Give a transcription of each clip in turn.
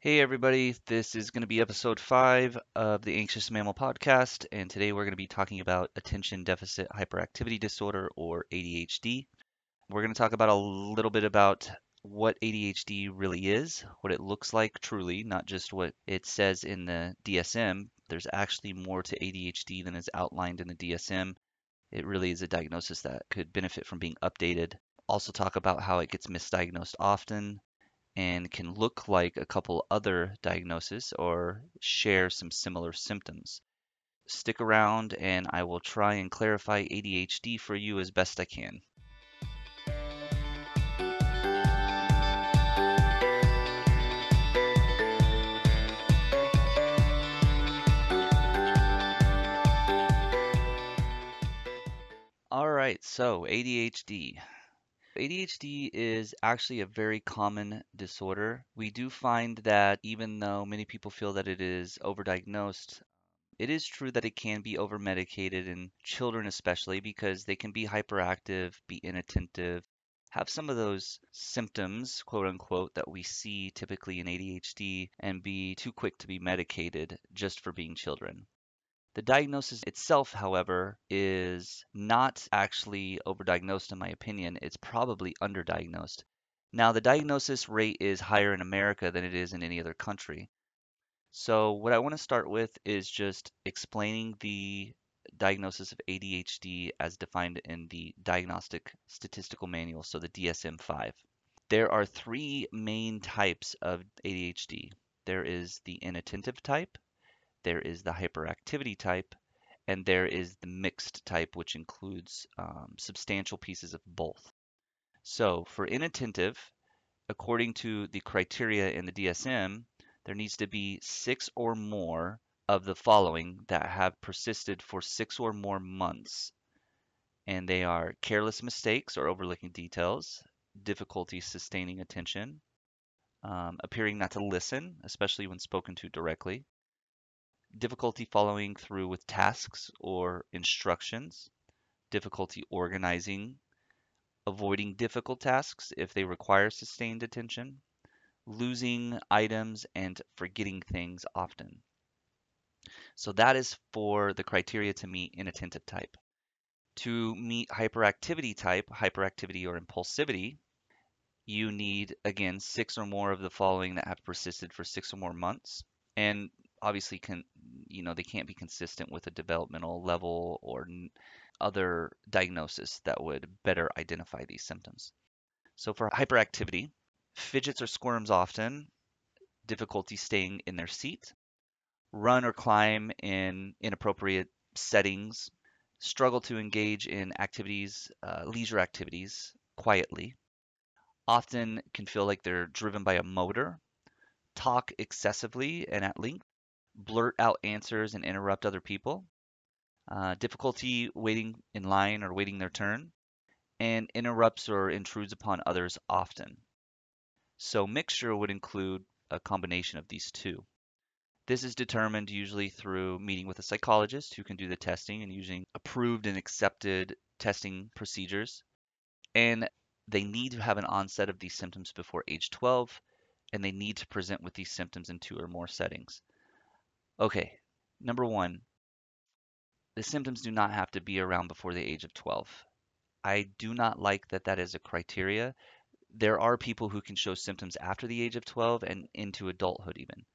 Hey everybody, this is going to be episode 5 of the Anxious Mammal podcast, and today we're going to be talking about attention deficit hyperactivity disorder or ADHD. We're going to talk about a little bit about what ADHD really is, what it looks like truly, not just what it says in the DSM. There's actually more to ADHD than is outlined in the DSM. It really is a diagnosis that could benefit from being updated. Also, talk about how it gets misdiagnosed often, and can look like a couple other diagnoses or share some similar symptoms. Stick around and I will try and clarify ADHD for you as best I can. All right, so ADHD. ADHD is actually a very common disorder. We do find that even though many people feel that it is overdiagnosed, it is true that it can be overmedicated in children, especially because they can be hyperactive, be inattentive, have some of those symptoms, quote unquote, that we see typically in ADHD and be too quick to be medicated just for being children. The diagnosis itself, however, is not actually overdiagnosed in my opinion. It's probably underdiagnosed. Now, the diagnosis rate is higher in America than it is in any other country. So what I want to start with is just explaining the diagnosis of ADHD as defined in the Diagnostic Statistical Manual, so the DSM-5. There are three main types of ADHD. There is the inattentive type, there is the hyperactivity type, and there is the mixed type, which includes um, substantial pieces of both. So for inattentive, according to the criteria in the DSM, there needs to be six or more of the following that have persisted for six or more months. And they are careless mistakes or overlooking details, difficulty sustaining attention, um, appearing not to listen, especially when spoken to directly, difficulty following through with tasks or instructions, difficulty organizing, avoiding difficult tasks if they require sustained attention, losing items and forgetting things often. So that is for the criteria to meet inattentive type. To meet hyperactivity type, hyperactivity or impulsivity, you need, again, six or more of the following that have persisted for six or more months. And obviously can you know they can't be consistent with a developmental level or other diagnosis that would better identify these symptoms. So for hyperactivity, fidgets or squirms often, difficulty staying in their seat, run or climb in inappropriate settings, struggle to engage in activities, uh, leisure activities quietly, often can feel like they're driven by a motor, talk excessively and at length, blurt out answers and interrupt other people, uh, difficulty waiting in line or waiting their turn, and interrupts or intrudes upon others often. So mixture would include a combination of these two. This is determined usually through meeting with a psychologist who can do the testing and using approved and accepted testing procedures. And they need to have an onset of these symptoms before age 12, and they need to present with these symptoms in two or more settings. Okay, number one, the symptoms do not have to be around before the age of 12. I do not like that that is a criteria. There are people who can show symptoms after the age of 12 and into adulthood even.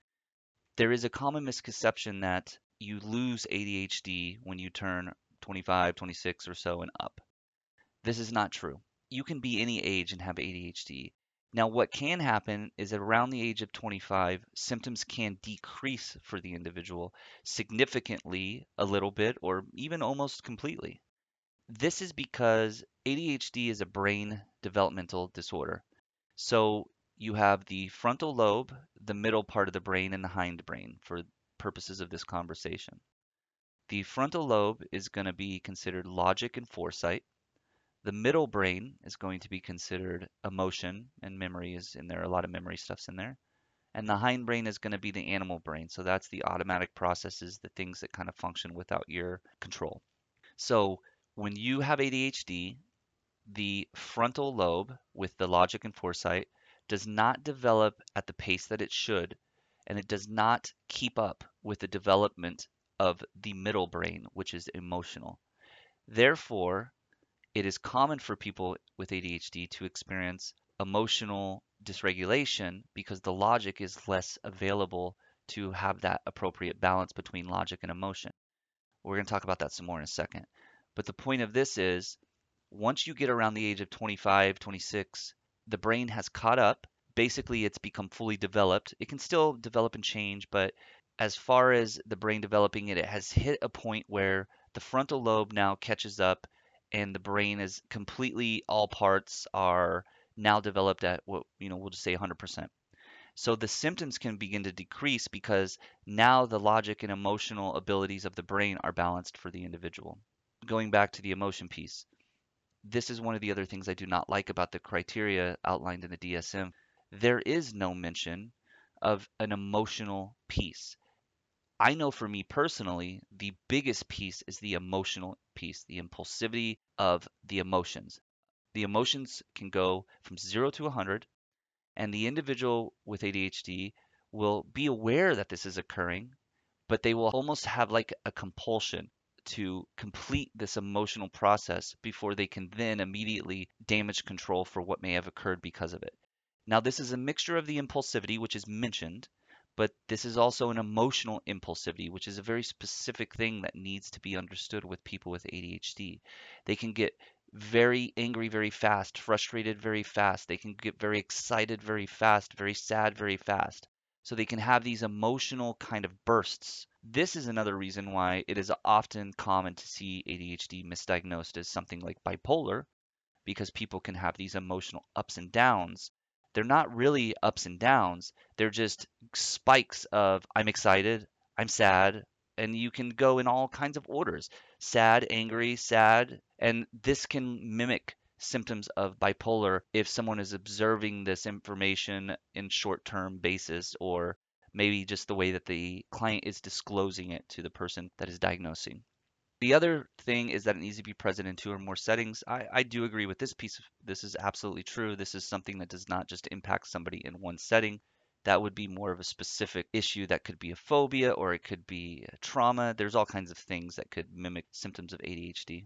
There is a common misconception that you lose ADHD when you turn 25, 26 or so and up. This is not true. You can be any age and have ADHD. Now, what can happen is that around the age of 25, symptoms can decrease for the individual significantly, a little bit, or even almost completely. This is because ADHD is a brain developmental disorder. So you have the frontal lobe, the middle part of the brain, and the hindbrain for purposes of this conversation. The frontal lobe is going to be considered logic and foresight. The middle brain is going to be considered emotion and memory is in there. A lot of memory stuff's in there. And the hindbrain is going to be the animal brain. So that's the automatic processes, the things that kind of function without your control. So when you have ADHD, the frontal lobe with the logic and foresight does not develop at the pace that it should and it does not keep up with the development of the middle brain, which is emotional. Therefore, it is common for people with ADHD to experience emotional dysregulation because the logic is less available to have that appropriate balance between logic and emotion. We're going to talk about that some more in a second. But the point of this is once you get around the age of 25, 26, the brain has caught up. Basically, it's become fully developed. It can still develop and change, but as far as the brain developing it, it has hit a point where the frontal lobe now catches up and the brain is completely all parts are now developed at what you know we'll just say 100%. So the symptoms can begin to decrease because now the logic and emotional abilities of the brain are balanced for the individual. Going back to the emotion piece, this is one of the other things I do not like about the criteria outlined in the DSM. There is no mention of an emotional piece. I know for me personally, the biggest piece is the emotional piece, the impulsivity of the emotions. The emotions can go from 0 to 100 and the individual with ADHD will be aware that this is occurring, but they will almost have like a compulsion to complete this emotional process before they can then immediately damage control for what may have occurred because of it. Now, this is a mixture of the impulsivity, which is mentioned, but this is also an emotional impulsivity, which is a very specific thing that needs to be understood with people with ADHD. They can get very angry very fast, frustrated very fast. They can get very excited very fast, very sad very fast. So they can have these emotional kind of bursts. This is another reason why it is often common to see ADHD misdiagnosed as something like bipolar, because people can have these emotional ups and downs. They're not really ups and downs, they're just spikes of I'm excited, I'm sad, and you can go in all kinds of orders sad, angry, sad, and this can mimic symptoms of bipolar if someone is observing this information in short-term basis or maybe just the way that the client is disclosing it to the person that is diagnosing. The other thing is that it needs to be present in two or more settings. I, I do agree with this piece. This is absolutely true. This is something that does not just impact somebody in one setting. That would be more of a specific issue that could be a phobia or it could be trauma. There's all kinds of things that could mimic symptoms of ADHD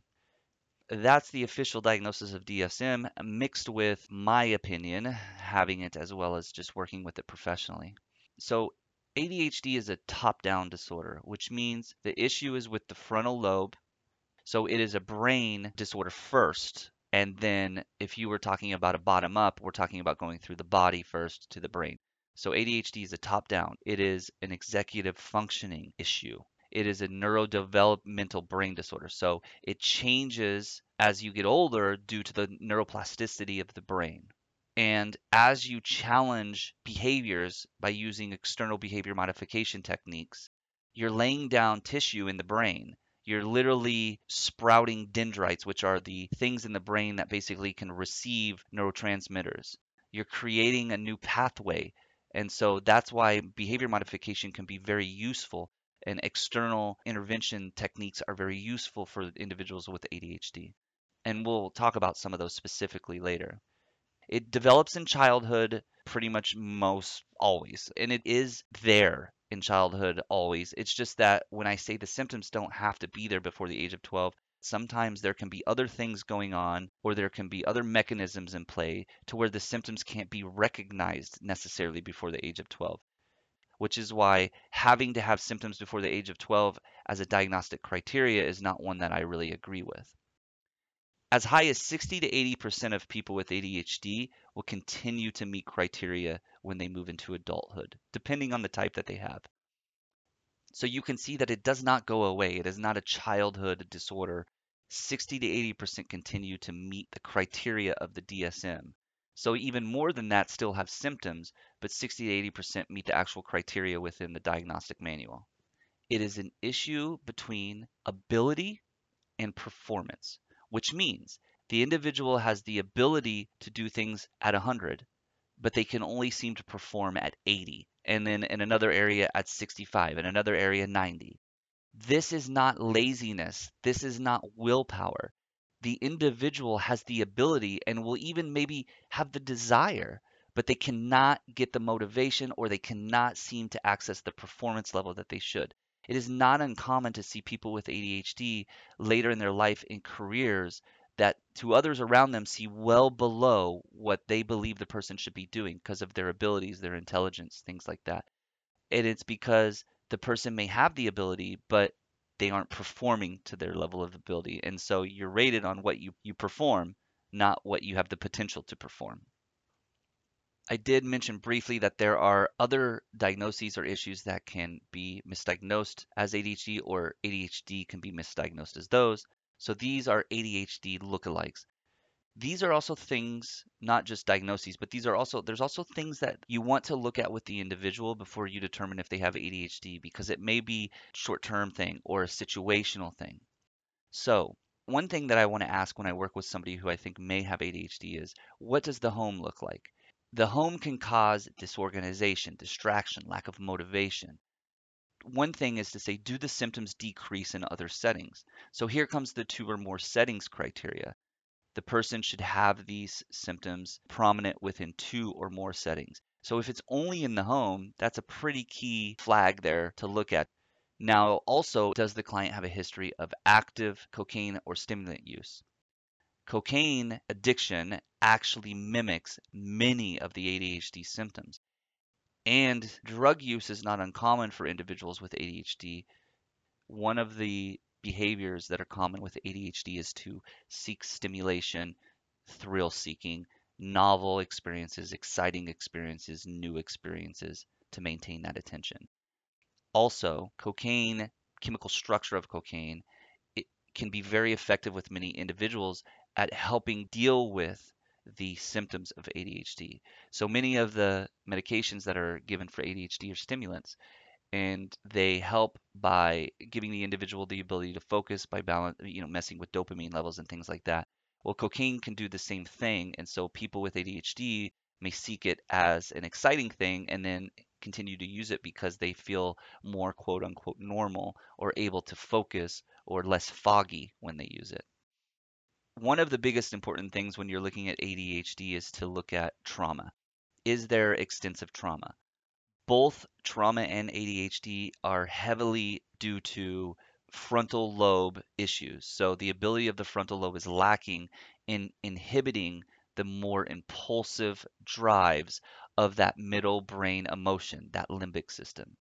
that's the official diagnosis of DSM mixed with my opinion, having it as well as just working with it professionally. So ADHD is a top-down disorder, which means the issue is with the frontal lobe. So it is a brain disorder first, and then if you were talking about a bottom up, we're talking about going through the body first to the brain. So ADHD is a top down. It is an executive functioning issue it is a neurodevelopmental brain disorder. So it changes as you get older due to the neuroplasticity of the brain. And as you challenge behaviors by using external behavior modification techniques, you're laying down tissue in the brain. You're literally sprouting dendrites, which are the things in the brain that basically can receive neurotransmitters. You're creating a new pathway. And so that's why behavior modification can be very useful and external intervention techniques are very useful for individuals with ADHD. And we'll talk about some of those specifically later. It develops in childhood pretty much most always, and it is there in childhood always. It's just that when I say the symptoms don't have to be there before the age of 12, sometimes there can be other things going on or there can be other mechanisms in play to where the symptoms can't be recognized necessarily before the age of 12 which is why having to have symptoms before the age of 12 as a diagnostic criteria is not one that I really agree with. As high as 60 to 80% of people with ADHD will continue to meet criteria when they move into adulthood, depending on the type that they have. So you can see that it does not go away. It is not a childhood disorder. 60 to 80% continue to meet the criteria of the DSM. So even more than that still have symptoms, but 60 to 80% meet the actual criteria within the diagnostic manual. It is an issue between ability and performance, which means the individual has the ability to do things at 100, but they can only seem to perform at 80, and then in another area at 65, in another area 90. This is not laziness. This is not willpower the individual has the ability and will even maybe have the desire, but they cannot get the motivation or they cannot seem to access the performance level that they should. It is not uncommon to see people with ADHD later in their life in careers that to others around them see well below what they believe the person should be doing because of their abilities, their intelligence, things like that. And it's because the person may have the ability, but they aren't performing to their level of ability. And so you're rated on what you, you perform, not what you have the potential to perform. I did mention briefly that there are other diagnoses or issues that can be misdiagnosed as ADHD or ADHD can be misdiagnosed as those. So these are ADHD lookalikes. These are also things, not just diagnoses, but these are also, there's also things that you want to look at with the individual before you determine if they have ADHD because it may be short-term thing or a situational thing. So one thing that I want to ask when I work with somebody who I think may have ADHD is, what does the home look like? The home can cause disorganization, distraction, lack of motivation. One thing is to say, do the symptoms decrease in other settings? So here comes the two or more settings criteria the person should have these symptoms prominent within two or more settings. So if it's only in the home, that's a pretty key flag there to look at. Now, also, does the client have a history of active cocaine or stimulant use? Cocaine addiction actually mimics many of the ADHD symptoms. And drug use is not uncommon for individuals with ADHD. One of the behaviors that are common with ADHD is to seek stimulation, thrill seeking, novel experiences, exciting experiences, new experiences to maintain that attention. Also, cocaine, chemical structure of cocaine, it can be very effective with many individuals at helping deal with the symptoms of ADHD. So many of the medications that are given for ADHD are stimulants and they help by giving the individual the ability to focus by balance, you know, messing with dopamine levels and things like that. Well, cocaine can do the same thing, and so people with ADHD may seek it as an exciting thing and then continue to use it because they feel more quote unquote normal or able to focus or less foggy when they use it. One of the biggest important things when you're looking at ADHD is to look at trauma. Is there extensive trauma? both trauma and ADHD are heavily due to frontal lobe issues. So the ability of the frontal lobe is lacking in inhibiting the more impulsive drives of that middle brain emotion, that limbic system.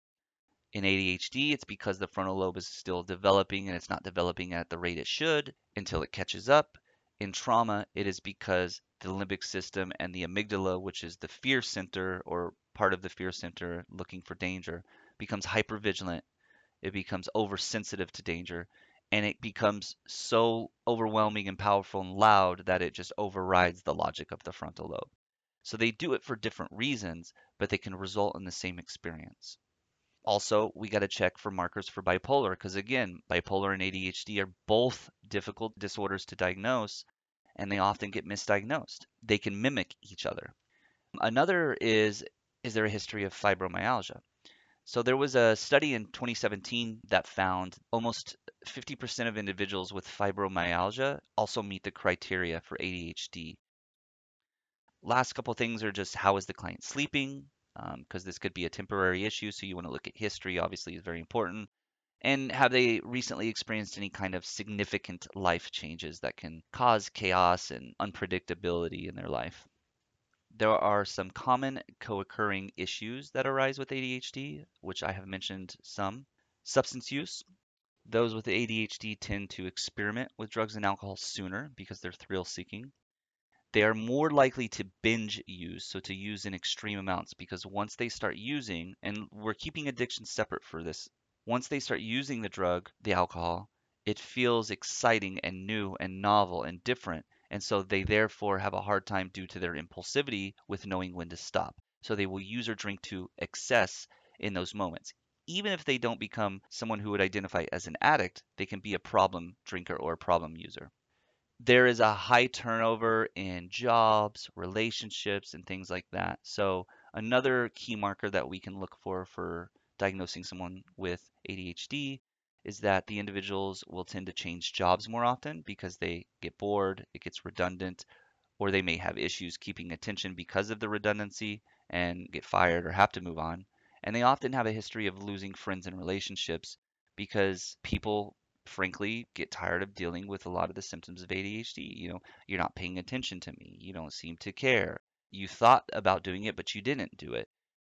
In ADHD, it's because the frontal lobe is still developing and it's not developing at the rate it should until it catches up. In trauma, it is because the limbic system and the amygdala, which is the fear center or part of the fear center looking for danger, becomes hypervigilant. It becomes oversensitive to danger. And it becomes so overwhelming and powerful and loud that it just overrides the logic of the frontal lobe. So they do it for different reasons, but they can result in the same experience. Also, we got to check for markers for bipolar because, again, bipolar and ADHD are both difficult disorders to diagnose and they often get misdiagnosed. They can mimic each other. Another is is there a history of fibromyalgia? So there was a study in 2017 that found almost 50% of individuals with fibromyalgia also meet the criteria for ADHD. Last couple things are just how is the client sleeping? Because um, this could be a temporary issue, so you want to look at history, obviously, is very important. And have they recently experienced any kind of significant life changes that can cause chaos and unpredictability in their life? There are some common co-occurring issues that arise with ADHD, which I have mentioned some. Substance use. Those with ADHD tend to experiment with drugs and alcohol sooner because they're thrill seeking. They are more likely to binge use, so to use in extreme amounts, because once they start using, and we're keeping addiction separate for this, once they start using the drug, the alcohol, it feels exciting and new and novel and different and so they therefore have a hard time due to their impulsivity with knowing when to stop. So they will use or drink to excess in those moments. Even if they don't become someone who would identify as an addict, they can be a problem drinker or a problem user. There is a high turnover in jobs, relationships, and things like that. So another key marker that we can look for for diagnosing someone with ADHD is that the individuals will tend to change jobs more often because they get bored, it gets redundant, or they may have issues keeping attention because of the redundancy and get fired or have to move on. And they often have a history of losing friends and relationships because people frankly get tired of dealing with a lot of the symptoms of ADHD. You know, you're not paying attention to me. You don't seem to care. You thought about doing it, but you didn't do it.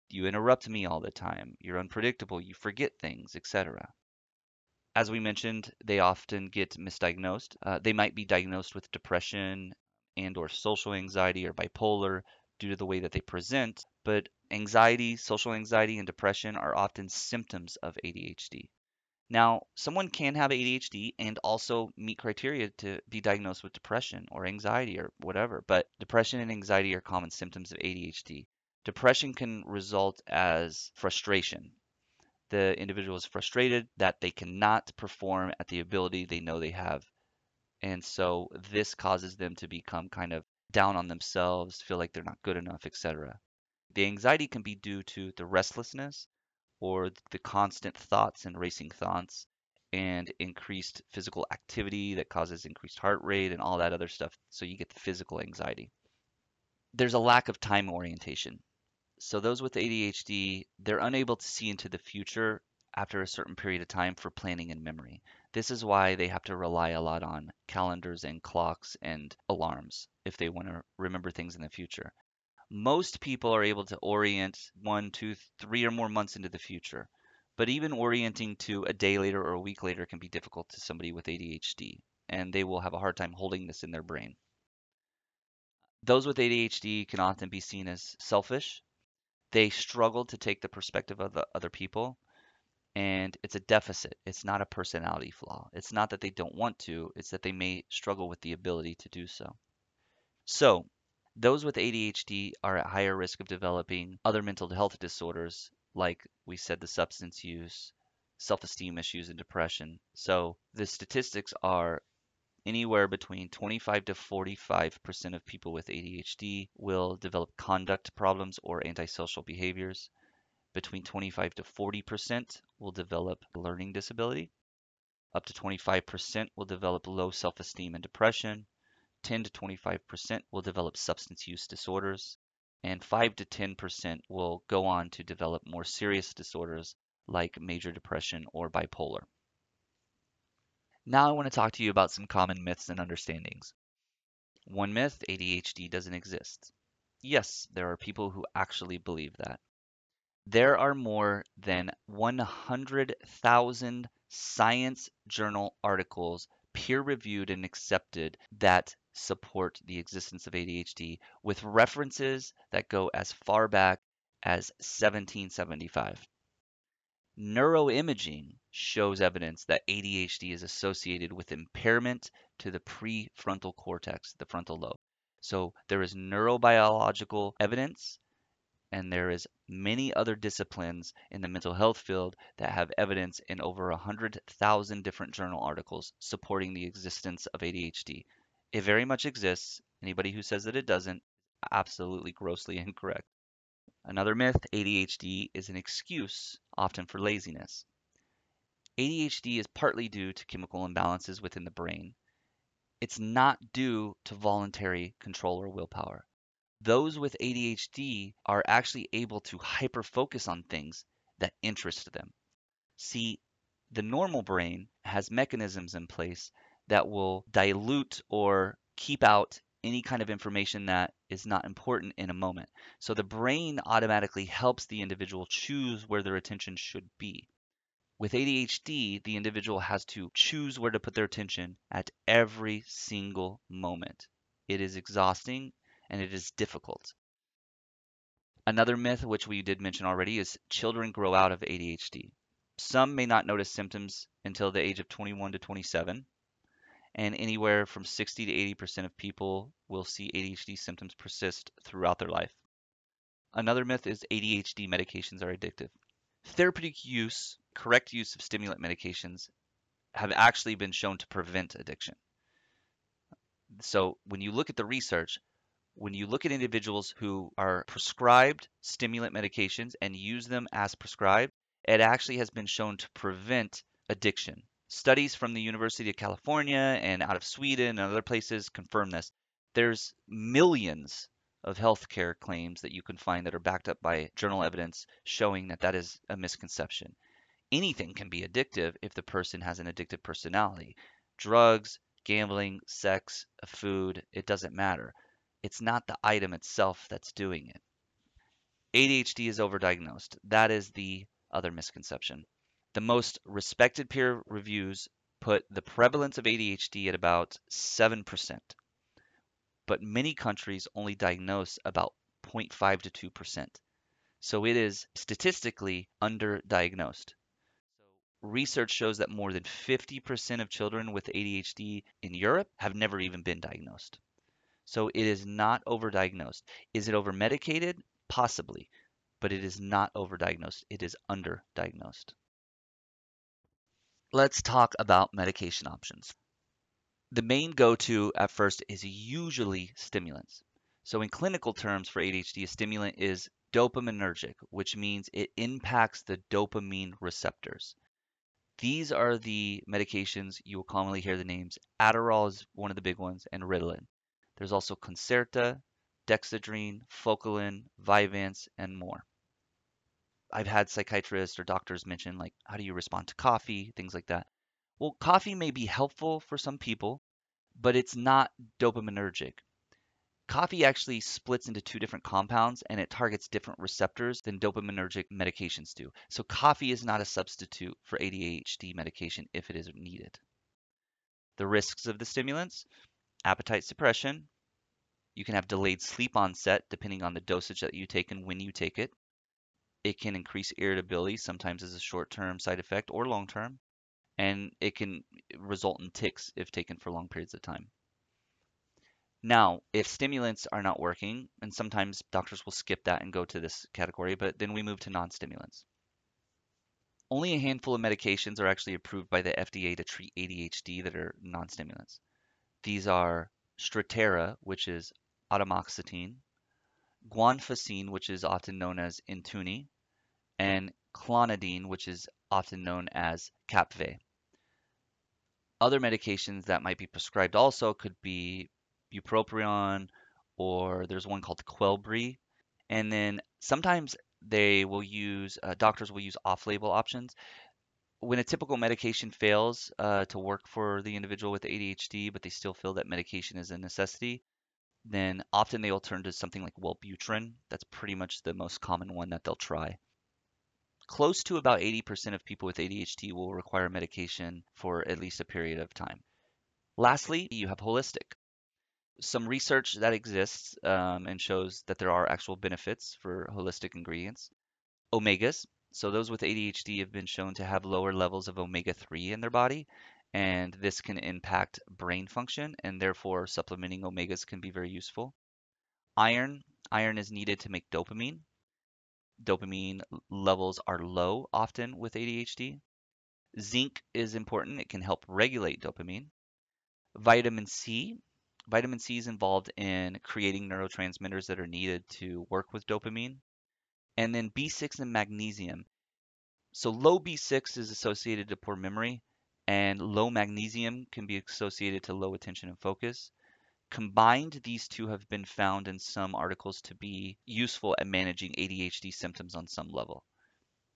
You interrupt me all the time. You're unpredictable. You forget things, etc. As we mentioned, they often get misdiagnosed. Uh, they might be diagnosed with depression and or social anxiety or bipolar due to the way that they present, but anxiety, social anxiety, and depression are often symptoms of ADHD. Now, someone can have ADHD and also meet criteria to be diagnosed with depression or anxiety or whatever, but depression and anxiety are common symptoms of ADHD. Depression can result as frustration. The individual is frustrated that they cannot perform at the ability they know they have. And so this causes them to become kind of down on themselves, feel like they're not good enough, etc. The anxiety can be due to the restlessness or the constant thoughts and racing thoughts and increased physical activity that causes increased heart rate and all that other stuff. So you get the physical anxiety. There's a lack of time orientation. So those with ADHD, they're unable to see into the future after a certain period of time for planning and memory. This is why they have to rely a lot on calendars and clocks and alarms if they want to remember things in the future most people are able to orient one, two, three or more months into the future. But even orienting to a day later or a week later can be difficult to somebody with ADHD, and they will have a hard time holding this in their brain. Those with ADHD can often be seen as selfish. They struggle to take the perspective of the other people, and it's a deficit. It's not a personality flaw. It's not that they don't want to, it's that they may struggle with the ability to do so. So, those with ADHD are at higher risk of developing other mental health disorders, like we said, the substance use, self esteem issues, and depression. So the statistics are anywhere between 25 to 45% of people with ADHD will develop conduct problems or antisocial behaviors. Between 25 to 40% will develop learning disability. Up to 25% will develop low self esteem and depression. 10 to 25% will develop substance use disorders, and 5 to 10% will go on to develop more serious disorders like major depression or bipolar. Now I want to talk to you about some common myths and understandings. One myth, ADHD doesn't exist. Yes, there are people who actually believe that. There are more than 100,000 science journal articles peer reviewed and accepted that support the existence of ADHD with references that go as far back as 1775. Neuroimaging shows evidence that ADHD is associated with impairment to the prefrontal cortex, the frontal lobe. So there is neurobiological evidence and there is many other disciplines in the mental health field that have evidence in over 100,000 different journal articles supporting the existence of ADHD. It very much exists. Anybody who says that it doesn't, absolutely grossly incorrect. Another myth, ADHD is an excuse, often for laziness. ADHD is partly due to chemical imbalances within the brain. It's not due to voluntary control or willpower. Those with ADHD are actually able to hyper focus on things that interest them. See, the normal brain has mechanisms in place that will dilute or keep out any kind of information that is not important in a moment. So the brain automatically helps the individual choose where their attention should be. With ADHD, the individual has to choose where to put their attention at every single moment. It is exhausting and it is difficult. Another myth, which we did mention already, is children grow out of ADHD. Some may not notice symptoms until the age of 21 to 27, and anywhere from 60 to 80% of people will see ADHD symptoms persist throughout their life. Another myth is ADHD medications are addictive. Therapeutic use, correct use of stimulant medications have actually been shown to prevent addiction. So when you look at the research, when you look at individuals who are prescribed stimulant medications and use them as prescribed, it actually has been shown to prevent addiction. Studies from the University of California and out of Sweden and other places confirm this. There's millions of healthcare claims that you can find that are backed up by journal evidence showing that that is a misconception. Anything can be addictive if the person has an addictive personality. Drugs, gambling, sex, food, it doesn't matter. It's not the item itself that's doing it. ADHD is overdiagnosed. That is the other misconception. The most respected peer reviews put the prevalence of ADHD at about 7%, but many countries only diagnose about 0.5 to 2%. So it is statistically underdiagnosed. Research shows that more than 50% of children with ADHD in Europe have never even been diagnosed. So it is not overdiagnosed. Is it overmedicated? Possibly, but it is not overdiagnosed. It is underdiagnosed. Let's talk about medication options. The main go-to at first is usually stimulants. So in clinical terms for ADHD, a stimulant is dopaminergic, which means it impacts the dopamine receptors. These are the medications you will commonly hear the names. Adderall is one of the big ones, and Ritalin. There's also Concerta, Dexedrine, Focalin, Vyvanse, and more. I've had psychiatrists or doctors mention like how do you respond to coffee, things like that. Well, coffee may be helpful for some people, but it's not dopaminergic. Coffee actually splits into two different compounds and it targets different receptors than dopaminergic medications do. So coffee is not a substitute for ADHD medication if it is needed. The risks of the stimulants, appetite suppression. You can have delayed sleep onset depending on the dosage that you take and when you take it. It can increase irritability, sometimes as a short-term side effect or long-term, and it can result in tics if taken for long periods of time. Now, if stimulants are not working, and sometimes doctors will skip that and go to this category, but then we move to non-stimulants. Only a handful of medications are actually approved by the FDA to treat ADHD that are non-stimulants. These are Strattera, which is atomoxetine, guanfacine, which is often known as Intuniv, and clonidine, which is often known as Kapvay. Other medications that might be prescribed also could be bupropion, or there's one called Qelbree. And then sometimes they will use, uh, doctors will use off-label options. When a typical medication fails uh, to work for the individual with ADHD, but they still feel that medication is a necessity, then often they will turn to something like Wellbutrin. That's pretty much the most common one that they'll try. Close to about 80% of people with ADHD will require medication for at least a period of time. Lastly, you have holistic. Some research that exists um, and shows that there are actual benefits for holistic ingredients. Omegas. So those with ADHD have been shown to have lower levels of omega-3 in their body, and this can impact brain function and therefore supplementing omegas can be very useful. Iron, iron is needed to make dopamine. Dopamine levels are low often with ADHD. Zinc is important. It can help regulate dopamine. Vitamin C. Vitamin C is involved in creating neurotransmitters that are needed to work with dopamine. And then B6 and magnesium. So low B6 is associated to poor memory, and low magnesium can be associated to low attention and focus. Combined, these two have been found in some articles to be useful at managing ADHD symptoms on some level.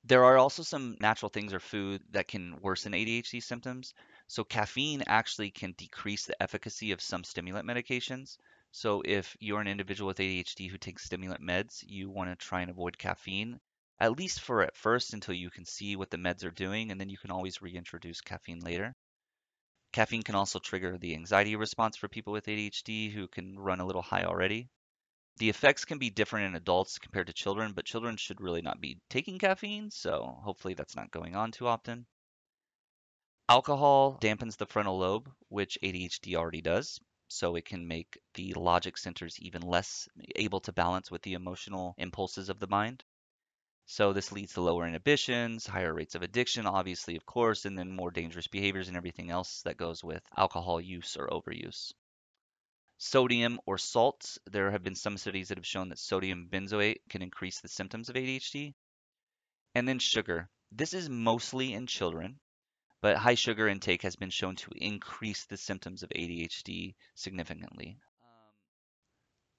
There are also some natural things or food that can worsen ADHD symptoms. So caffeine actually can decrease the efficacy of some stimulant medications. So if you're an individual with ADHD who takes stimulant meds, you want to try and avoid caffeine at least for at first until you can see what the meds are doing, and then you can always reintroduce caffeine later. Caffeine can also trigger the anxiety response for people with ADHD who can run a little high already. The effects can be different in adults compared to children, but children should really not be taking caffeine, so hopefully that's not going on too often. Alcohol dampens the frontal lobe, which ADHD already does, so it can make the logic centers even less able to balance with the emotional impulses of the mind. So this leads to lower inhibitions, higher rates of addiction, obviously, of course, and then more dangerous behaviors and everything else that goes with alcohol use or overuse. Sodium or salts, there have been some studies that have shown that sodium benzoate can increase the symptoms of ADHD. And then sugar. This is mostly in children, but high sugar intake has been shown to increase the symptoms of ADHD significantly.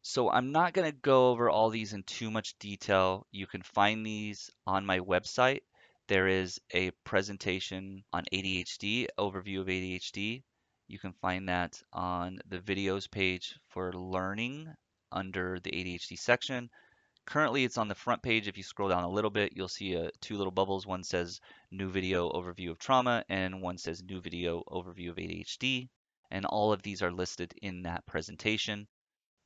So I'm not going to go over all these in too much detail. You can find these on my website. There is a presentation on ADHD, overview of ADHD. You can find that on the videos page for learning under the ADHD section. Currently, it's on the front page. If you scroll down a little bit, you'll see uh, two little bubbles. One says new video overview of trauma, and one says new video overview of ADHD. And all of these are listed in that presentation.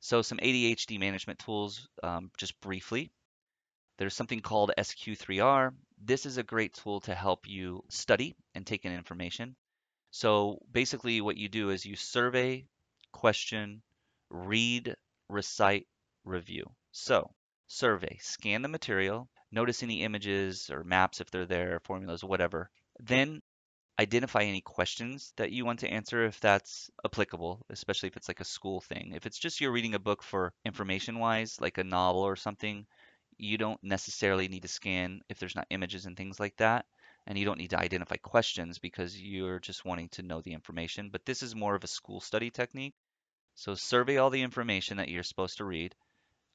So some ADHD management tools, um, just briefly. There's something called SQ3R. This is a great tool to help you study and take in information. So basically what you do is you survey, question, read, recite, review. So survey, scan the material, notice any images or maps if they're there, formulas, whatever. Then identify any questions that you want to answer if that's applicable, especially if it's like a school thing. If it's just you're reading a book for information wise, like a novel or something, you don't necessarily need to scan if there's not images and things like that. And you don't need to identify questions because you're just wanting to know the information. But this is more of a school study technique. So survey all the information that you're supposed to read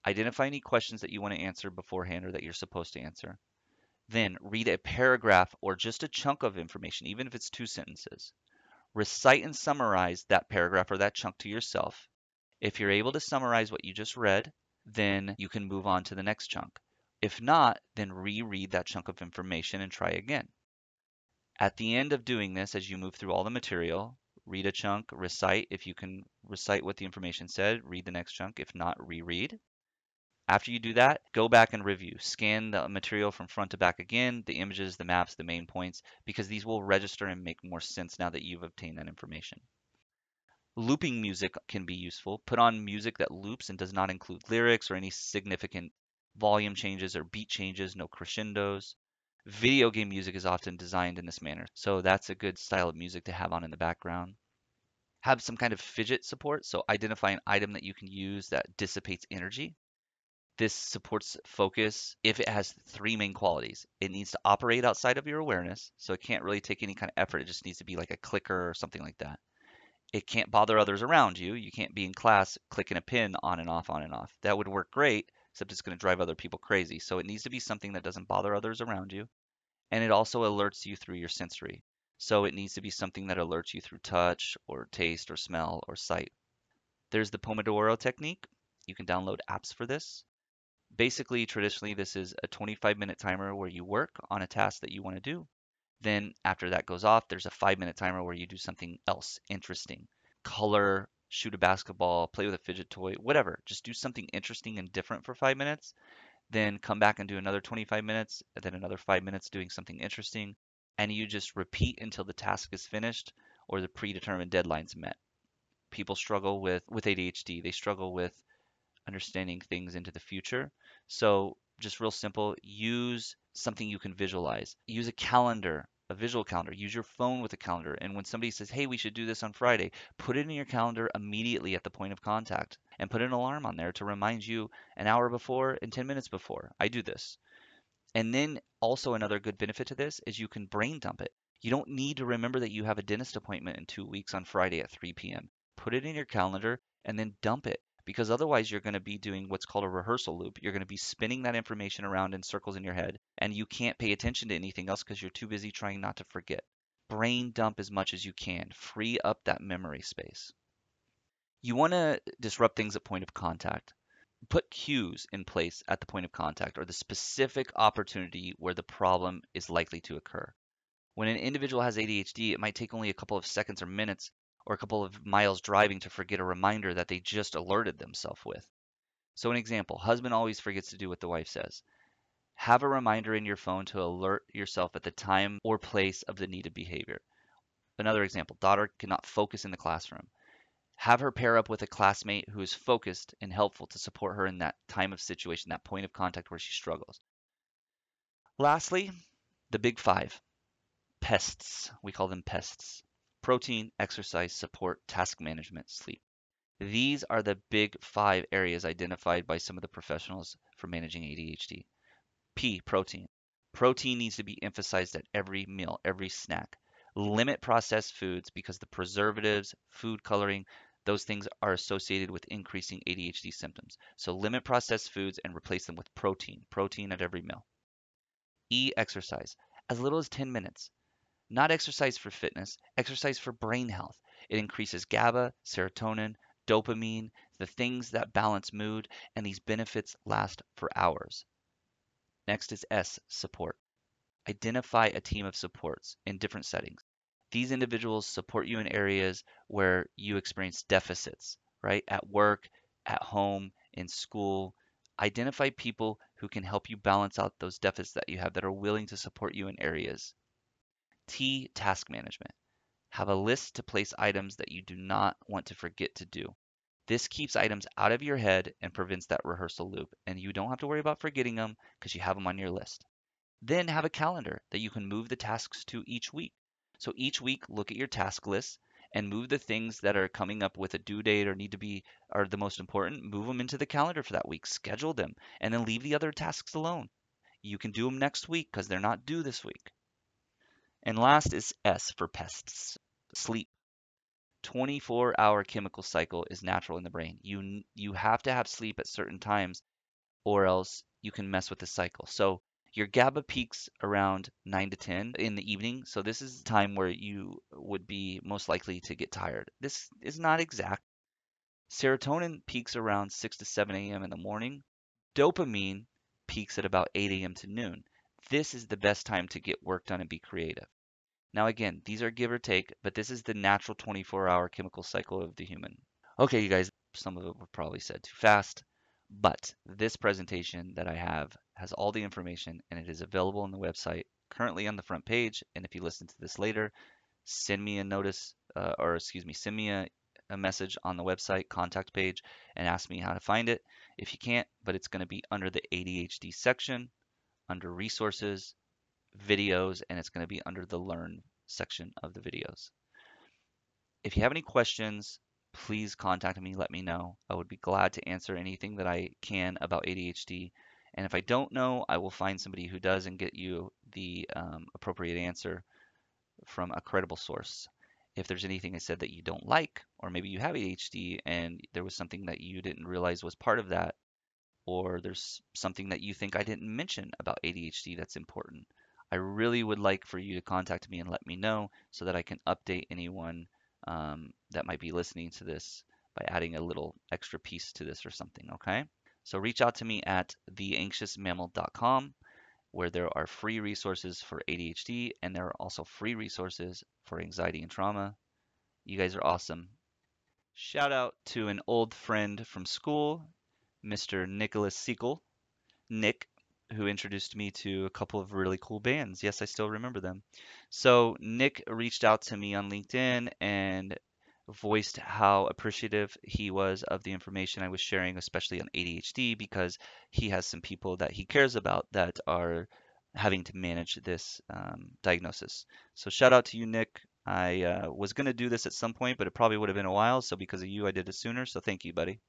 Identify any questions that you want to answer beforehand or that you're supposed to answer. Then read a paragraph or just a chunk of information, even if it's two sentences. Recite and summarize that paragraph or that chunk to yourself. If you're able to summarize what you just read, then you can move on to the next chunk. If not, then reread that chunk of information and try again. At the end of doing this, as you move through all the material, read a chunk, recite. If you can recite what the information said, read the next chunk. If not, reread. After you do that, go back and review. Scan the material from front to back again, the images, the maps, the main points, because these will register and make more sense now that you've obtained that information. Looping music can be useful. Put on music that loops and does not include lyrics or any significant volume changes or beat changes, no crescendos. Video game music is often designed in this manner, so that's a good style of music to have on in the background. Have some kind of fidget support, so identify an item that you can use that dissipates energy. This supports focus if it has three main qualities. It needs to operate outside of your awareness, so it can't really take any kind of effort. It just needs to be like a clicker or something like that. It can't bother others around you. You can't be in class clicking a pin on and off, on and off. That would work great, except it's going to drive other people crazy. So it needs to be something that doesn't bother others around you. And it also alerts you through your sensory. So it needs to be something that alerts you through touch or taste or smell or sight. There's the Pomodoro technique. You can download apps for this. Basically, traditionally, this is a 25 minute timer where you work on a task that you want to do. Then after that goes off, there's a five minute timer where you do something else interesting. Color, shoot a basketball, play with a fidget toy, whatever. Just do something interesting and different for five minutes. Then come back and do another 25 minutes, then another five minutes doing something interesting. And you just repeat until the task is finished or the predetermined deadline's met. People struggle with, with ADHD. They struggle with understanding things into the future. So just real simple, use something you can visualize. Use a calendar, a visual calendar. Use your phone with a calendar. And when somebody says, hey, we should do this on Friday, put it in your calendar immediately at the point of contact and put an alarm on there to remind you an hour before and 10 minutes before. I do this. And then also another good benefit to this is you can brain dump it. You don't need to remember that you have a dentist appointment in two weeks on Friday at 3 p.m. Put it in your calendar and then dump it because otherwise you're going to be doing what's called a rehearsal loop. You're going to be spinning that information around in circles in your head and you can't pay attention to anything else because you're too busy trying not to forget. Brain dump as much as you can. Free up that memory space. You want to disrupt things at point of contact. Put cues in place at the point of contact or the specific opportunity where the problem is likely to occur. When an individual has ADHD, it might take only a couple of seconds or minutes or a couple of miles driving to forget a reminder that they just alerted themselves with. So, an example husband always forgets to do what the wife says. Have a reminder in your phone to alert yourself at the time or place of the needed behavior. Another example daughter cannot focus in the classroom. Have her pair up with a classmate who is focused and helpful to support her in that time of situation, that point of contact where she struggles. Lastly, the big five pests. We call them pests protein, exercise, support, task management, sleep. These are the big five areas identified by some of the professionals for managing ADHD. P, protein. Protein needs to be emphasized at every meal, every snack. Limit processed foods because the preservatives, food coloring, those things are associated with increasing ADHD symptoms. So limit processed foods and replace them with protein, protein at every meal. E, exercise, as little as 10 minutes. Not exercise for fitness, exercise for brain health. It increases GABA, serotonin, dopamine, the things that balance mood, and these benefits last for hours. Next is S, support. Identify a team of supports in different settings. These individuals support you in areas where you experience deficits, right? At work, at home, in school. Identify people who can help you balance out those deficits that you have that are willing to support you in areas. T, task management. Have a list to place items that you do not want to forget to do. This keeps items out of your head and prevents that rehearsal loop, and you don't have to worry about forgetting them because you have them on your list. Then have a calendar that you can move the tasks to each week. So each week, look at your task list and move the things that are coming up with a due date or need to be are the most important, move them into the calendar for that week, schedule them, and then leave the other tasks alone. You can do them next week because they're not due this week. And last is S for pests, sleep. 24 hour chemical cycle is natural in the brain. You you have to have sleep at certain times or else you can mess with the cycle. So your GABA peaks around 9 to 10 in the evening. So this is the time where you would be most likely to get tired. This is not exact. Serotonin peaks around 6 to 7 a.m. in the morning. Dopamine peaks at about 8 a.m. to noon. This is the best time to get work done and be creative. Now again, these are give or take, but this is the natural 24-hour chemical cycle of the human. Okay, you guys, some of it were probably said too fast, but this presentation that I have has all the information and it is available on the website currently on the front page. And if you listen to this later, send me a notice uh, or excuse me, send me a, a message on the website contact page and ask me how to find it. If you can't, but it's going to be under the ADHD section, under resources, videos, and it's going to be under the learn section of the videos. If you have any questions, please contact me, let me know. I would be glad to answer anything that I can about ADHD. And if I don't know, I will find somebody who does and get you the um, appropriate answer from a credible source. If there's anything I said that you don't like, or maybe you have ADHD and there was something that you didn't realize was part of that, or there's something that you think I didn't mention about ADHD that's important, I really would like for you to contact me and let me know so that I can update anyone um, that might be listening to this by adding a little extra piece to this or something, okay? So reach out to me at theanxiousmammal.com where there are free resources for ADHD and there are also free resources for anxiety and trauma. You guys are awesome. Shout out to an old friend from school, Mr. Nicholas Sequel. Nick, who introduced me to a couple of really cool bands. Yes, I still remember them. So Nick reached out to me on LinkedIn and voiced how appreciative he was of the information I was sharing, especially on ADHD, because he has some people that he cares about that are having to manage this um, diagnosis. So shout out to you, Nick. I uh, was going to do this at some point, but it probably would have been a while. So because of you, I did it sooner. So thank you, buddy.